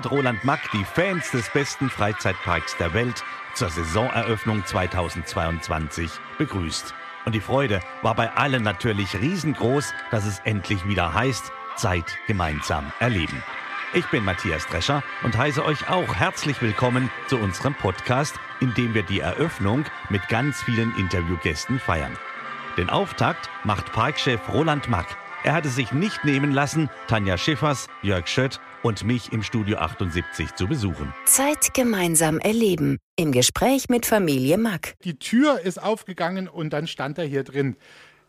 hat Roland Mack die Fans des besten Freizeitparks der Welt zur Saisoneröffnung 2022 begrüßt. Und die Freude war bei allen natürlich riesengroß, dass es endlich wieder heißt, Zeit gemeinsam erleben. Ich bin Matthias Drescher und heiße euch auch herzlich willkommen zu unserem Podcast, in dem wir die Eröffnung mit ganz vielen Interviewgästen feiern. Den Auftakt macht Parkchef Roland Mack. Er hatte sich nicht nehmen lassen, Tanja Schiffers, Jörg Schött und mich im Studio 78 zu besuchen. Zeit gemeinsam erleben. Im Gespräch mit Familie Mack. Die Tür ist aufgegangen und dann stand er hier drin.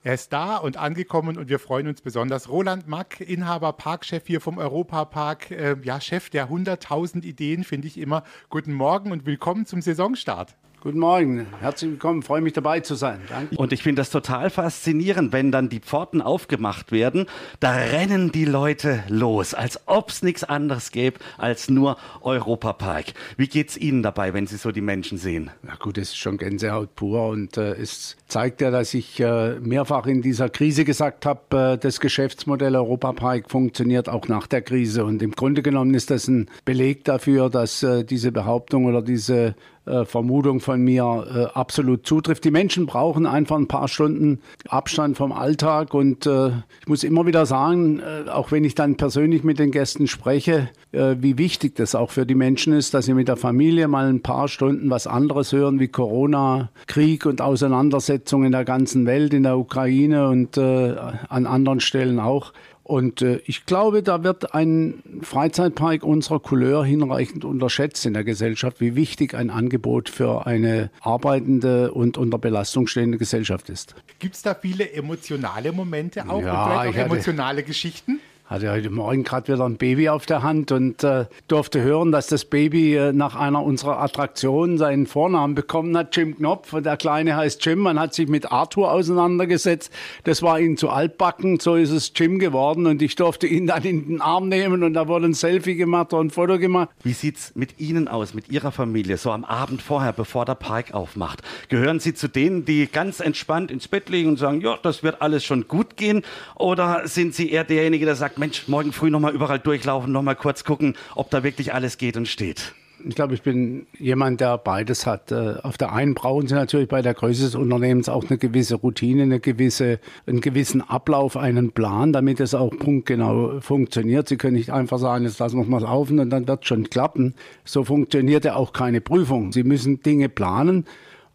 Er ist da und angekommen und wir freuen uns besonders. Roland Mack, Inhaber, Parkchef hier vom Europapark, äh, ja, Chef der 100.000 Ideen, finde ich immer. Guten Morgen und willkommen zum Saisonstart. Guten Morgen, herzlich willkommen, freue mich dabei zu sein. Danke. Und ich finde das total faszinierend, wenn dann die Pforten aufgemacht werden, da rennen die Leute los, als ob es nichts anderes gäbe als nur Europapark. Wie geht's Ihnen dabei, wenn Sie so die Menschen sehen? Na gut, es ist schon Gänsehaut pur und äh, es zeigt ja, dass ich äh, mehrfach in dieser Krise gesagt habe, äh, das Geschäftsmodell Europapark funktioniert auch nach der Krise. Und im Grunde genommen ist das ein Beleg dafür, dass äh, diese Behauptung oder diese äh, Vermutung von mir äh, absolut zutrifft. Die Menschen brauchen einfach ein paar Stunden Abstand vom Alltag und äh, ich muss immer wieder sagen, äh, auch wenn ich dann persönlich mit den Gästen spreche, äh, wie wichtig das auch für die Menschen ist, dass sie mit der Familie mal ein paar Stunden was anderes hören wie Corona, Krieg und Auseinandersetzungen in der ganzen Welt, in der Ukraine und an anderen Stellen auch. Und äh, ich glaube, da wird ein Freizeitpark unserer Couleur hinreichend unterschätzt in der Gesellschaft, wie wichtig ein Angebot für eine arbeitende und unter Belastung stehende Gesellschaft ist. Gibt es da viele emotionale Momente auch Ja, und vielleicht ich auch hatte- emotionale Geschichten? Hatte heute Morgen gerade wieder ein Baby auf der Hand und äh, durfte hören, dass das Baby äh, nach einer unserer Attraktionen seinen Vornamen bekommen hat, Jim Knopf. Der Kleine heißt Jim. Man hat sich mit Arthur auseinandergesetzt. Das war ihm zu altbacken. So ist es Jim geworden. Und ich durfte ihn dann in den Arm nehmen und da wurde ein Selfie gemacht und ein Foto gemacht. Wie sieht's mit Ihnen aus, mit Ihrer Familie, so am Abend vorher, bevor der Park aufmacht? Gehören Sie zu denen, die ganz entspannt ins Bett liegen und sagen, ja, das wird alles schon gut gehen? Oder sind Sie eher derjenige, der sagt, Mensch, morgen früh nochmal überall durchlaufen, nochmal kurz gucken, ob da wirklich alles geht und steht? Ich glaube, ich bin jemand, der beides hat. Äh, Auf der einen brauchen Sie natürlich bei der Größe des Unternehmens auch eine gewisse Routine, eine gewisse, einen gewissen Ablauf, einen Plan, damit es auch punktgenau funktioniert. Sie können nicht einfach sagen, jetzt lassen wir es mal laufen und dann wird es schon klappen. So funktioniert ja auch keine Prüfung. Sie müssen Dinge planen.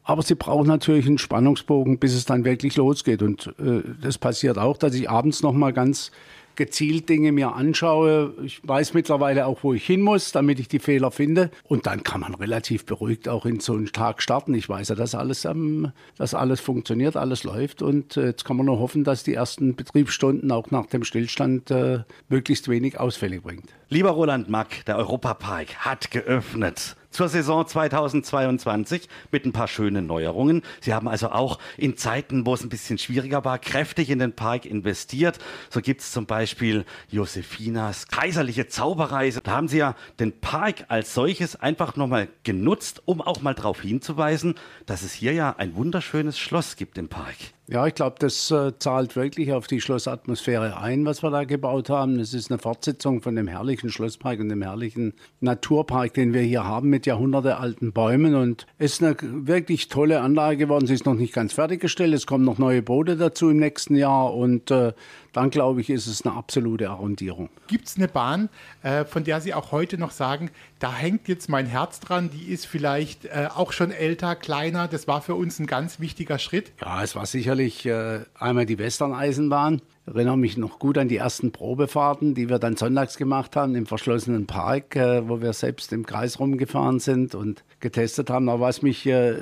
Aber sie brauchen natürlich einen Spannungsbogen, bis es dann wirklich losgeht. Und äh, das passiert auch, dass ich abends noch mal ganz gezielt Dinge mir anschaue. Ich weiß mittlerweile auch, wo ich hin muss, damit ich die Fehler finde. Und dann kann man relativ beruhigt auch in so einen Tag starten. Ich weiß ja, dass alles, ähm, dass alles funktioniert, alles läuft. Und äh, jetzt kann man nur hoffen, dass die ersten Betriebsstunden auch nach dem Stillstand äh, möglichst wenig Ausfälle bringt. Lieber Roland Mack, der Europapark hat geöffnet. Zur Saison 2022 mit ein paar schönen Neuerungen. Sie haben also auch in Zeiten, wo es ein bisschen schwieriger war, kräftig in den Park investiert. So gibt es zum Beispiel Josefinas kaiserliche Zauberreise. Da haben Sie ja den Park als solches einfach nochmal genutzt, um auch mal darauf hinzuweisen, dass es hier ja ein wunderschönes Schloss gibt im Park. Ja, ich glaube, das äh, zahlt wirklich auf die Schlossatmosphäre ein, was wir da gebaut haben. Es ist eine Fortsetzung von dem herrlichen Schlosspark und dem herrlichen Naturpark, den wir hier haben mit jahrhundertealten Bäumen. Und es ist eine wirklich tolle Anlage geworden. Sie ist noch nicht ganz fertiggestellt. Es kommen noch neue Boote dazu im nächsten Jahr. Und äh, dann, glaube ich, ist es eine absolute Arrondierung. Gibt es eine Bahn, äh, von der Sie auch heute noch sagen, da hängt jetzt mein Herz dran, die ist vielleicht äh, auch schon älter, kleiner, das war für uns ein ganz wichtiger Schritt? Ja, es war sicherlich äh, einmal die Western-Eisenbahn. Erinnere mich noch gut an die ersten Probefahrten, die wir dann sonntags gemacht haben im verschlossenen Park, äh, wo wir selbst im Kreis rumgefahren sind und getestet haben. Aber was mich äh,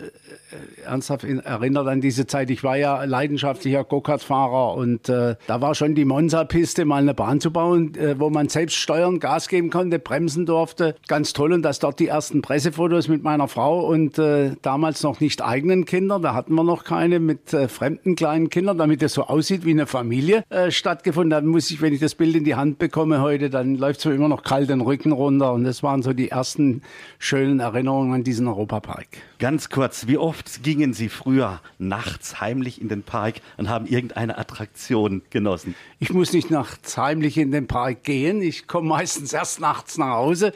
ernsthaft erinnert an diese Zeit, ich war ja leidenschaftlicher Go-Kart-Fahrer und äh, da war schon die Monza-Piste, mal eine Bahn zu bauen, äh, wo man selbst steuern, Gas geben konnte, bremsen durfte. Ganz toll und dass dort die ersten Pressefotos mit meiner Frau und äh, damals noch nicht eigenen Kindern, da hatten wir noch keine, mit äh, fremden kleinen Kindern, damit es so aussieht wie eine Familie, äh, stattgefunden hat, muss ich, wenn ich das Bild in die Hand bekomme heute, dann läuft es mir immer noch kalt den Rücken runter und das waren so die ersten schönen Erinnerungen an diesen Europapark. Ganz kurz, wie oft gingen Sie früher nachts heimlich in den Park und haben irgendeine Attraktion genossen? Ich muss nicht nachts heimlich in den Park gehen. Ich komme meistens erst nachts nach Hause.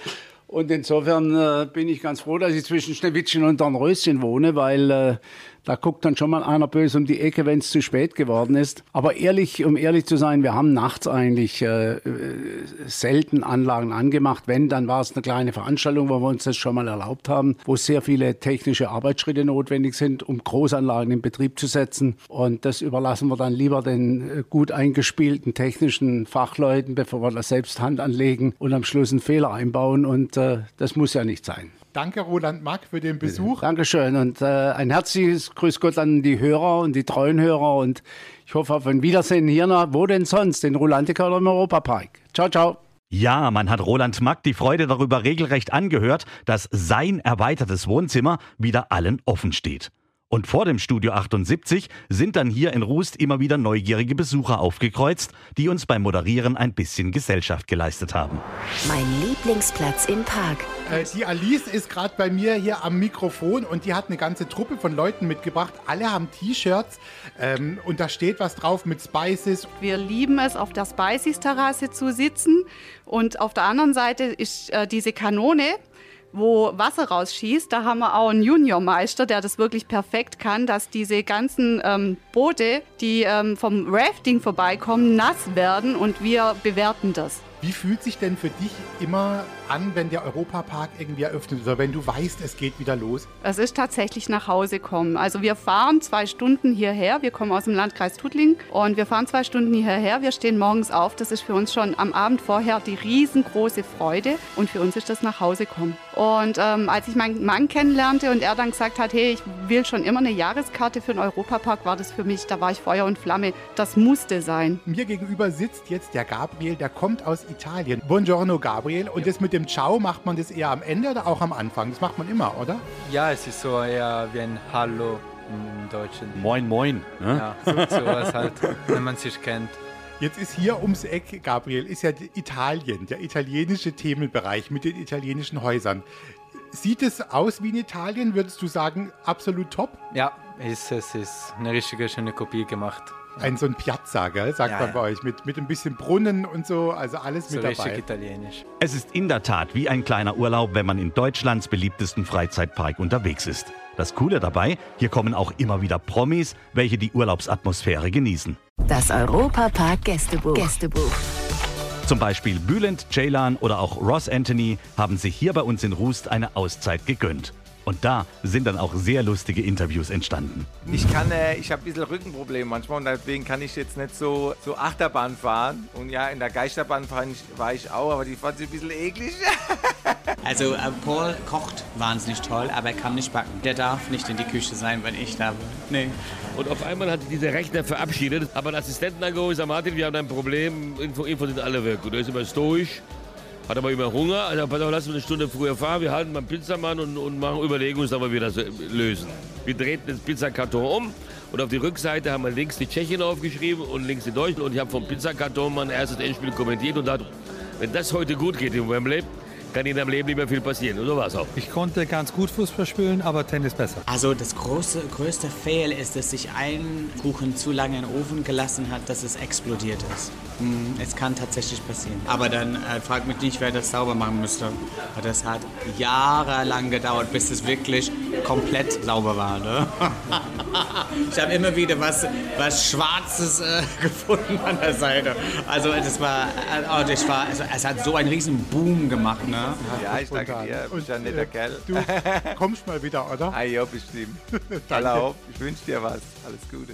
Und insofern äh, bin ich ganz froh, dass ich zwischen Schneewittchen und Dornröschen wohne, weil äh, da guckt dann schon mal einer böse um die Ecke, wenn es zu spät geworden ist. Aber ehrlich, um ehrlich zu sein, wir haben nachts eigentlich äh, selten Anlagen angemacht. Wenn, dann war es eine kleine Veranstaltung, wo wir uns das schon mal erlaubt haben, wo sehr viele technische Arbeitsschritte notwendig sind, um Großanlagen in Betrieb zu setzen. Und das überlassen wir dann lieber den äh, gut eingespielten technischen Fachleuten, bevor wir das selbst Hand anlegen und am Schluss einen Fehler einbauen. Und äh, das muss ja nicht sein. Danke, Roland Mack, für den Besuch. Dankeschön und äh, ein herzliches Grüß Gott an die Hörer und die treuen Hörer und ich hoffe auf ein Wiedersehen hier nach, wo denn sonst, in Rolantica oder im Europapark. Ciao, ciao. Ja, man hat Roland Mack die Freude darüber regelrecht angehört, dass sein erweitertes Wohnzimmer wieder allen offen steht. Und vor dem Studio 78 sind dann hier in Rust immer wieder neugierige Besucher aufgekreuzt, die uns beim Moderieren ein bisschen Gesellschaft geleistet haben. Mein Lieblingsplatz im Park. Äh, die Alice ist gerade bei mir hier am Mikrofon und die hat eine ganze Truppe von Leuten mitgebracht. Alle haben T-Shirts ähm, und da steht was drauf mit Spices. Wir lieben es, auf der Spices-Terrasse zu sitzen. Und auf der anderen Seite ist äh, diese Kanone, wo Wasser rausschießt. Da haben wir auch einen Juniormeister, der das wirklich perfekt kann, dass diese ganzen ähm, Boote, die ähm, vom Rafting vorbeikommen, nass werden und wir bewerten das. Wie fühlt sich denn für dich immer an, wenn der Europapark irgendwie eröffnet oder wenn du weißt, es geht wieder los? Es ist tatsächlich nach Hause kommen. Also wir fahren zwei Stunden hierher. Wir kommen aus dem Landkreis Tuttlingen und wir fahren zwei Stunden hierher. Wir stehen morgens auf. Das ist für uns schon am Abend vorher die riesengroße Freude und für uns ist das nach Hause kommen. Und ähm, als ich meinen Mann kennenlernte und er dann gesagt hat, hey, ich will schon immer eine Jahreskarte für den Europapark, war das für mich, da war ich Feuer und Flamme. Das musste sein. Mir gegenüber sitzt jetzt der Gabriel, der kommt aus Italien. Buongiorno Gabriel. Und das mit dem Ciao macht man das eher am Ende oder auch am Anfang? Das macht man immer, oder? Ja, es ist so eher wie ein Hallo im Deutschen. Moin, moin. Ne? Ja, so, sowas halt, wenn man sich kennt. Jetzt ist hier ums Eck, Gabriel, ist ja Italien, der italienische Themenbereich mit den italienischen Häusern. Sieht es aus wie in Italien? Würdest du sagen, absolut top? Ja, es, es ist eine richtige schöne Kopie gemacht. Ein so ein Piazza, gell, sagt Ja, man ja. bei euch, mit, mit ein bisschen Brunnen und so, also alles So mit dabei. italienisch. Es ist in der Tat wie ein kleiner Urlaub, wenn man in Deutschlands beliebtesten Freizeitpark unterwegs ist. Das Coole dabei, hier kommen auch immer wieder Promis, welche die Urlaubsatmosphäre genießen. Das Europapark Gästebuch. Gästebuch. Zum Beispiel Bülent Ceylan oder auch Ross Anthony haben sich hier bei uns in Rust eine Auszeit gegönnt. Und da sind dann auch sehr lustige Interviews entstanden. Ich kann, äh, ich habe ein bisschen Rückenprobleme manchmal und deswegen kann ich jetzt nicht so, so Achterbahn fahren. Und ja, in der Geisterbahn war ich, war ich auch, aber die fand ich ein bisschen eklig. Also äh, Paul kocht wahnsinnig toll, aber er kann nicht backen. Der darf nicht in die Küche sein, wenn ich da bin. Nee. Und auf einmal hat dieser Rechner verabschiedet, aber der Assistenten angerufen und sagt, Martin, wir haben ein Problem, Info, Info sind alle weg. Und er ist immer stoisch, hat aber immer Hunger, also pass auf, lass uns eine Stunde früher fahren, wir halten beim Pizzamann und, und machen Überlegungen, wie wir das äh, lösen. Wir drehten den Pizzakarton um und auf die Rückseite haben wir links die Tschechien aufgeschrieben und links die Deutschen und ich habe vom Pizzakarton mein erstes Endspiel kommentiert und dachte, wenn das heute gut geht in Wembley, kann in deinem Leben nicht mehr viel passieren. Und so war es auch. Ich konnte ganz gut Fußball spielen, aber Tennis besser. Also das große, größte Fail ist, dass sich ein Kuchen zu lange in den Ofen gelassen hat, dass es explodiert ist. Hm, Es kann tatsächlich passieren. Aber dann äh, frag mich nicht, wer das sauber machen müsste. Das hat jahrelang gedauert, bis es wirklich komplett sauber war. Ne? ich habe immer wieder was, was Schwarzes äh, gefunden an der Seite. Also das war, äh, oh, das war also, es hat so einen riesen Boom gemacht. Ne? ja, ich danke dir. Du bist ja ein netter Kerl. Du kommst mal wieder, oder? Ah ja, bestimmt. Auf. Ich wünsche dir was. Alles Gute.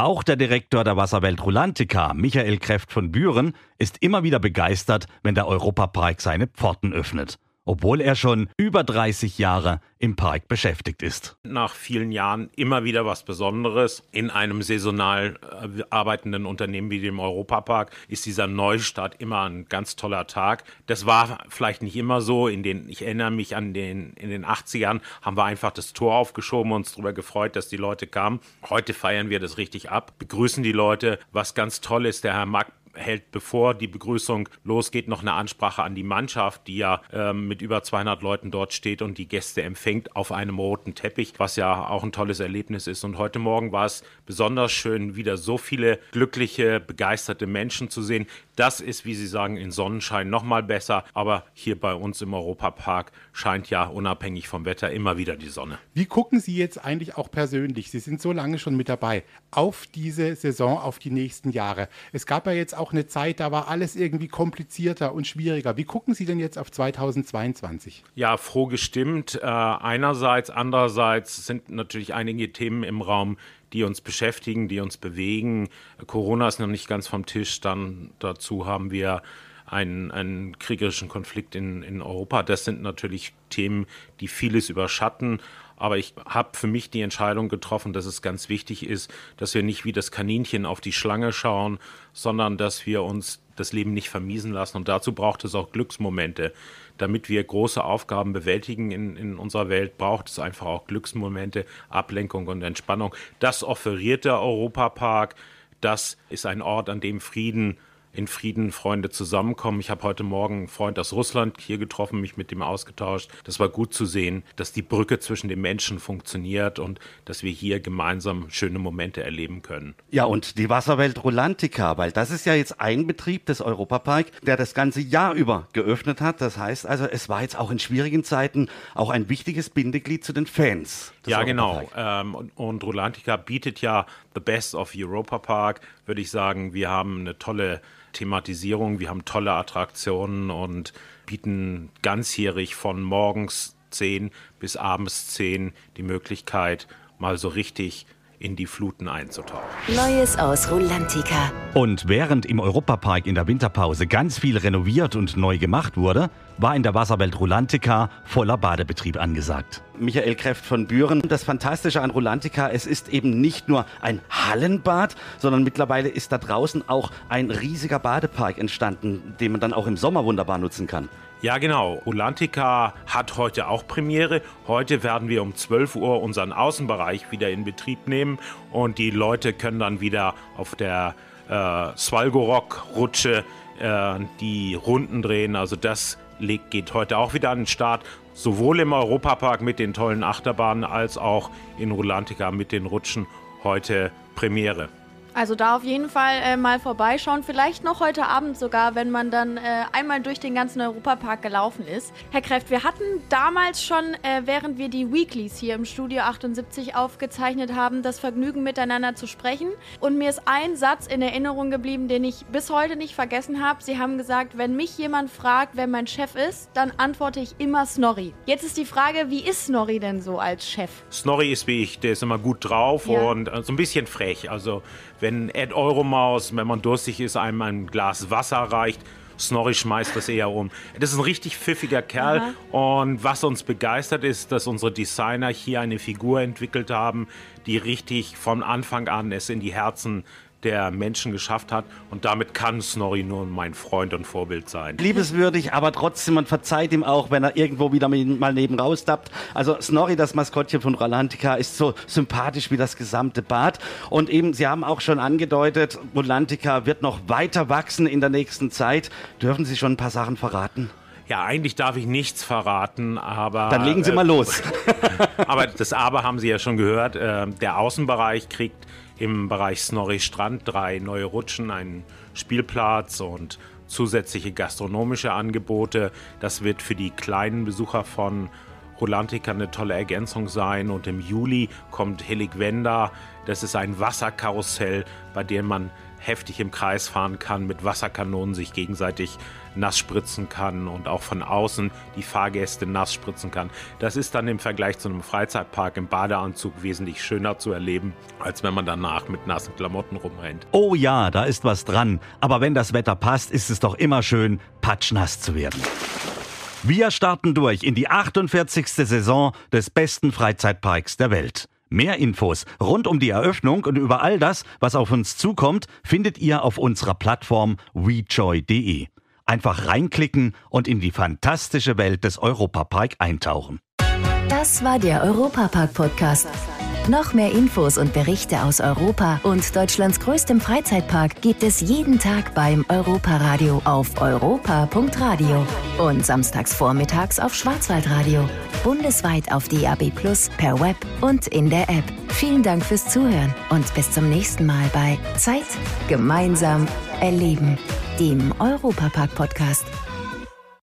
Auch der Direktor der Wasserwelt Rulantica, Michael Kräft von Büren, ist immer wieder begeistert, wenn der Europapark seine Pforten öffnet obwohl er schon über 30 Jahre im Park beschäftigt ist. Nach vielen Jahren immer wieder was Besonderes. In einem saisonal äh, arbeitenden Unternehmen wie dem Europapark ist dieser Neustart immer ein ganz toller Tag. Das war vielleicht nicht immer so. In den, ich erinnere mich an den, in den 80ern haben wir einfach das Tor aufgeschoben und uns darüber gefreut, dass die Leute kamen. Heute feiern wir das richtig ab, begrüßen die Leute. Was ganz toll ist, der Herr Mark hält, bevor die Begrüßung losgeht, noch eine Ansprache an die Mannschaft, die ja ähm, mit über 200 Leuten dort steht und die Gäste empfängt auf einem roten Teppich, was ja auch ein tolles Erlebnis ist. Und heute Morgen war es besonders schön, wieder so viele glückliche, begeisterte Menschen zu sehen. Das ist, wie Sie sagen, in Sonnenschein noch mal besser. Aber hier bei uns im Europapark scheint ja unabhängig vom Wetter immer wieder die Sonne. Wie gucken Sie jetzt eigentlich auch persönlich, Sie sind so lange schon mit dabei, auf diese Saison, auf die nächsten Jahre? Es gab ja jetzt auch eine Zeit, da war alles irgendwie komplizierter und schwieriger. Wie gucken Sie denn jetzt auf 2022? Ja, froh gestimmt. Äh, einerseits, andererseits sind natürlich einige Themen im Raum, die uns beschäftigen, die uns bewegen. Corona ist noch nicht ganz vom Tisch. Dann dazu haben wir einen, einen kriegerischen Konflikt in, in Europa. Das sind natürlich Themen, die vieles überschatten. Aber ich habe für mich die Entscheidung getroffen, dass es ganz wichtig ist, dass wir nicht wie das Kaninchen auf die Schlange schauen, sondern dass wir uns das Leben nicht vermiesen lassen. Und dazu braucht es auch Glücksmomente. Damit wir große Aufgaben bewältigen in, in unserer Welt, braucht es einfach auch Glücksmomente, Ablenkung und Entspannung. Das offeriert der Europapark. Das ist ein Ort, an dem Frieden in Frieden Freunde zusammenkommen. Ich habe heute Morgen einen Freund aus Russland hier getroffen, mich mit dem ausgetauscht. Das war gut zu sehen, dass die Brücke zwischen den Menschen funktioniert und dass wir hier gemeinsam schöne Momente erleben können. Ja, und die Wasserwelt Rolantica, weil das ist ja jetzt ein Betrieb des Europapark, der das ganze Jahr über geöffnet hat. Das heißt also, es war jetzt auch in schwierigen Zeiten auch ein wichtiges Bindeglied zu den Fans. Ja, genau. Ähm, und, und Rolantica bietet ja the best of Europa Park, würde ich sagen. Wir haben eine tolle Thematisierung. Wir haben tolle Attraktionen und bieten ganzjährig von morgens 10 bis abends 10 die Möglichkeit, mal so richtig in die Fluten einzutauchen. Neues aus Rulantica. Und während im Europapark in der Winterpause ganz viel renoviert und neu gemacht wurde, war in der Wasserwelt Rulantica voller Badebetrieb angesagt. Michael Kräft von Büren. Das Fantastische an Rulantica, es ist eben nicht nur ein Hallenbad, sondern mittlerweile ist da draußen auch ein riesiger Badepark entstanden, den man dann auch im Sommer wunderbar nutzen kann. Ja, genau. Rulantica hat heute auch Premiere. Heute werden wir um 12 Uhr unseren Außenbereich wieder in Betrieb nehmen und die Leute können dann wieder auf der äh, Svalgorok-Rutsche äh, die Runden drehen. Also das geht heute auch wieder an den Start. Sowohl im Europapark mit den tollen Achterbahnen als auch in Rulantica mit den Rutschen. Heute Premiere. Also da auf jeden Fall äh, mal vorbeischauen. Vielleicht noch heute Abend sogar, wenn man dann äh, einmal durch den ganzen Europapark gelaufen ist. Herr Kräft, wir hatten damals schon, äh, während wir die Weeklies hier im Studio 78 aufgezeichnet haben, das Vergnügen miteinander zu sprechen. Und mir ist ein Satz in Erinnerung geblieben, den ich bis heute nicht vergessen habe. Sie haben gesagt, wenn mich jemand fragt, wer mein Chef ist, dann antworte ich immer Snorri. Jetzt ist die Frage, wie ist Snorri denn so als Chef? Snorri ist wie ich, der ist immer gut drauf ja. und äh, so ein bisschen frech. Also wenn Ed Euromaus, wenn man durstig ist, einem ein Glas Wasser reicht, Snorri schmeißt das eher um. Das ist ein richtig pfiffiger Kerl. Aha. Und was uns begeistert ist, dass unsere Designer hier eine Figur entwickelt haben, die richtig von Anfang an es in die Herzen der Menschen geschafft hat. Und damit kann Snorri nur mein Freund und Vorbild sein. Liebeswürdig, aber trotzdem, man verzeiht ihm auch, wenn er irgendwo wieder mal neben rausdappt. Also Snorri, das Maskottchen von Rolantica, ist so sympathisch wie das gesamte Bad. Und eben, Sie haben auch schon angedeutet, Rolantica wird noch weiter wachsen in der nächsten Zeit. Dürfen Sie schon ein paar Sachen verraten? Ja, eigentlich darf ich nichts verraten, aber. Dann legen Sie mal los. aber das Aber haben Sie ja schon gehört. Äh, der Außenbereich kriegt im Bereich Snorri Strand drei neue Rutschen, einen Spielplatz und zusätzliche gastronomische Angebote. Das wird für die kleinen Besucher von Rolantica eine tolle Ergänzung sein. Und im Juli kommt Heligwenda. Das ist ein Wasserkarussell, bei dem man heftig im Kreis fahren kann, mit Wasserkanonen sich gegenseitig nass spritzen kann und auch von außen die Fahrgäste nass spritzen kann. Das ist dann im Vergleich zu einem Freizeitpark im Badeanzug wesentlich schöner zu erleben, als wenn man danach mit nassen Klamotten rumrennt. Oh ja, da ist was dran. Aber wenn das Wetter passt, ist es doch immer schön, patschnass zu werden. Wir starten durch in die 48. Saison des besten Freizeitparks der Welt. Mehr Infos rund um die Eröffnung und über all das, was auf uns zukommt, findet ihr auf unserer Plattform wejoy.de. Einfach reinklicken und in die fantastische Welt des Europapark eintauchen. Das war der Europapark-Podcast. Noch mehr Infos und Berichte aus Europa und Deutschlands größtem Freizeitpark gibt es jeden Tag beim Europaradio auf europa.radio und samstags vormittags auf Schwarzwaldradio. Bundesweit auf DAB Plus, per Web und in der App. Vielen Dank fürs Zuhören und bis zum nächsten Mal bei Zeit gemeinsam erleben, dem Europapark-Podcast.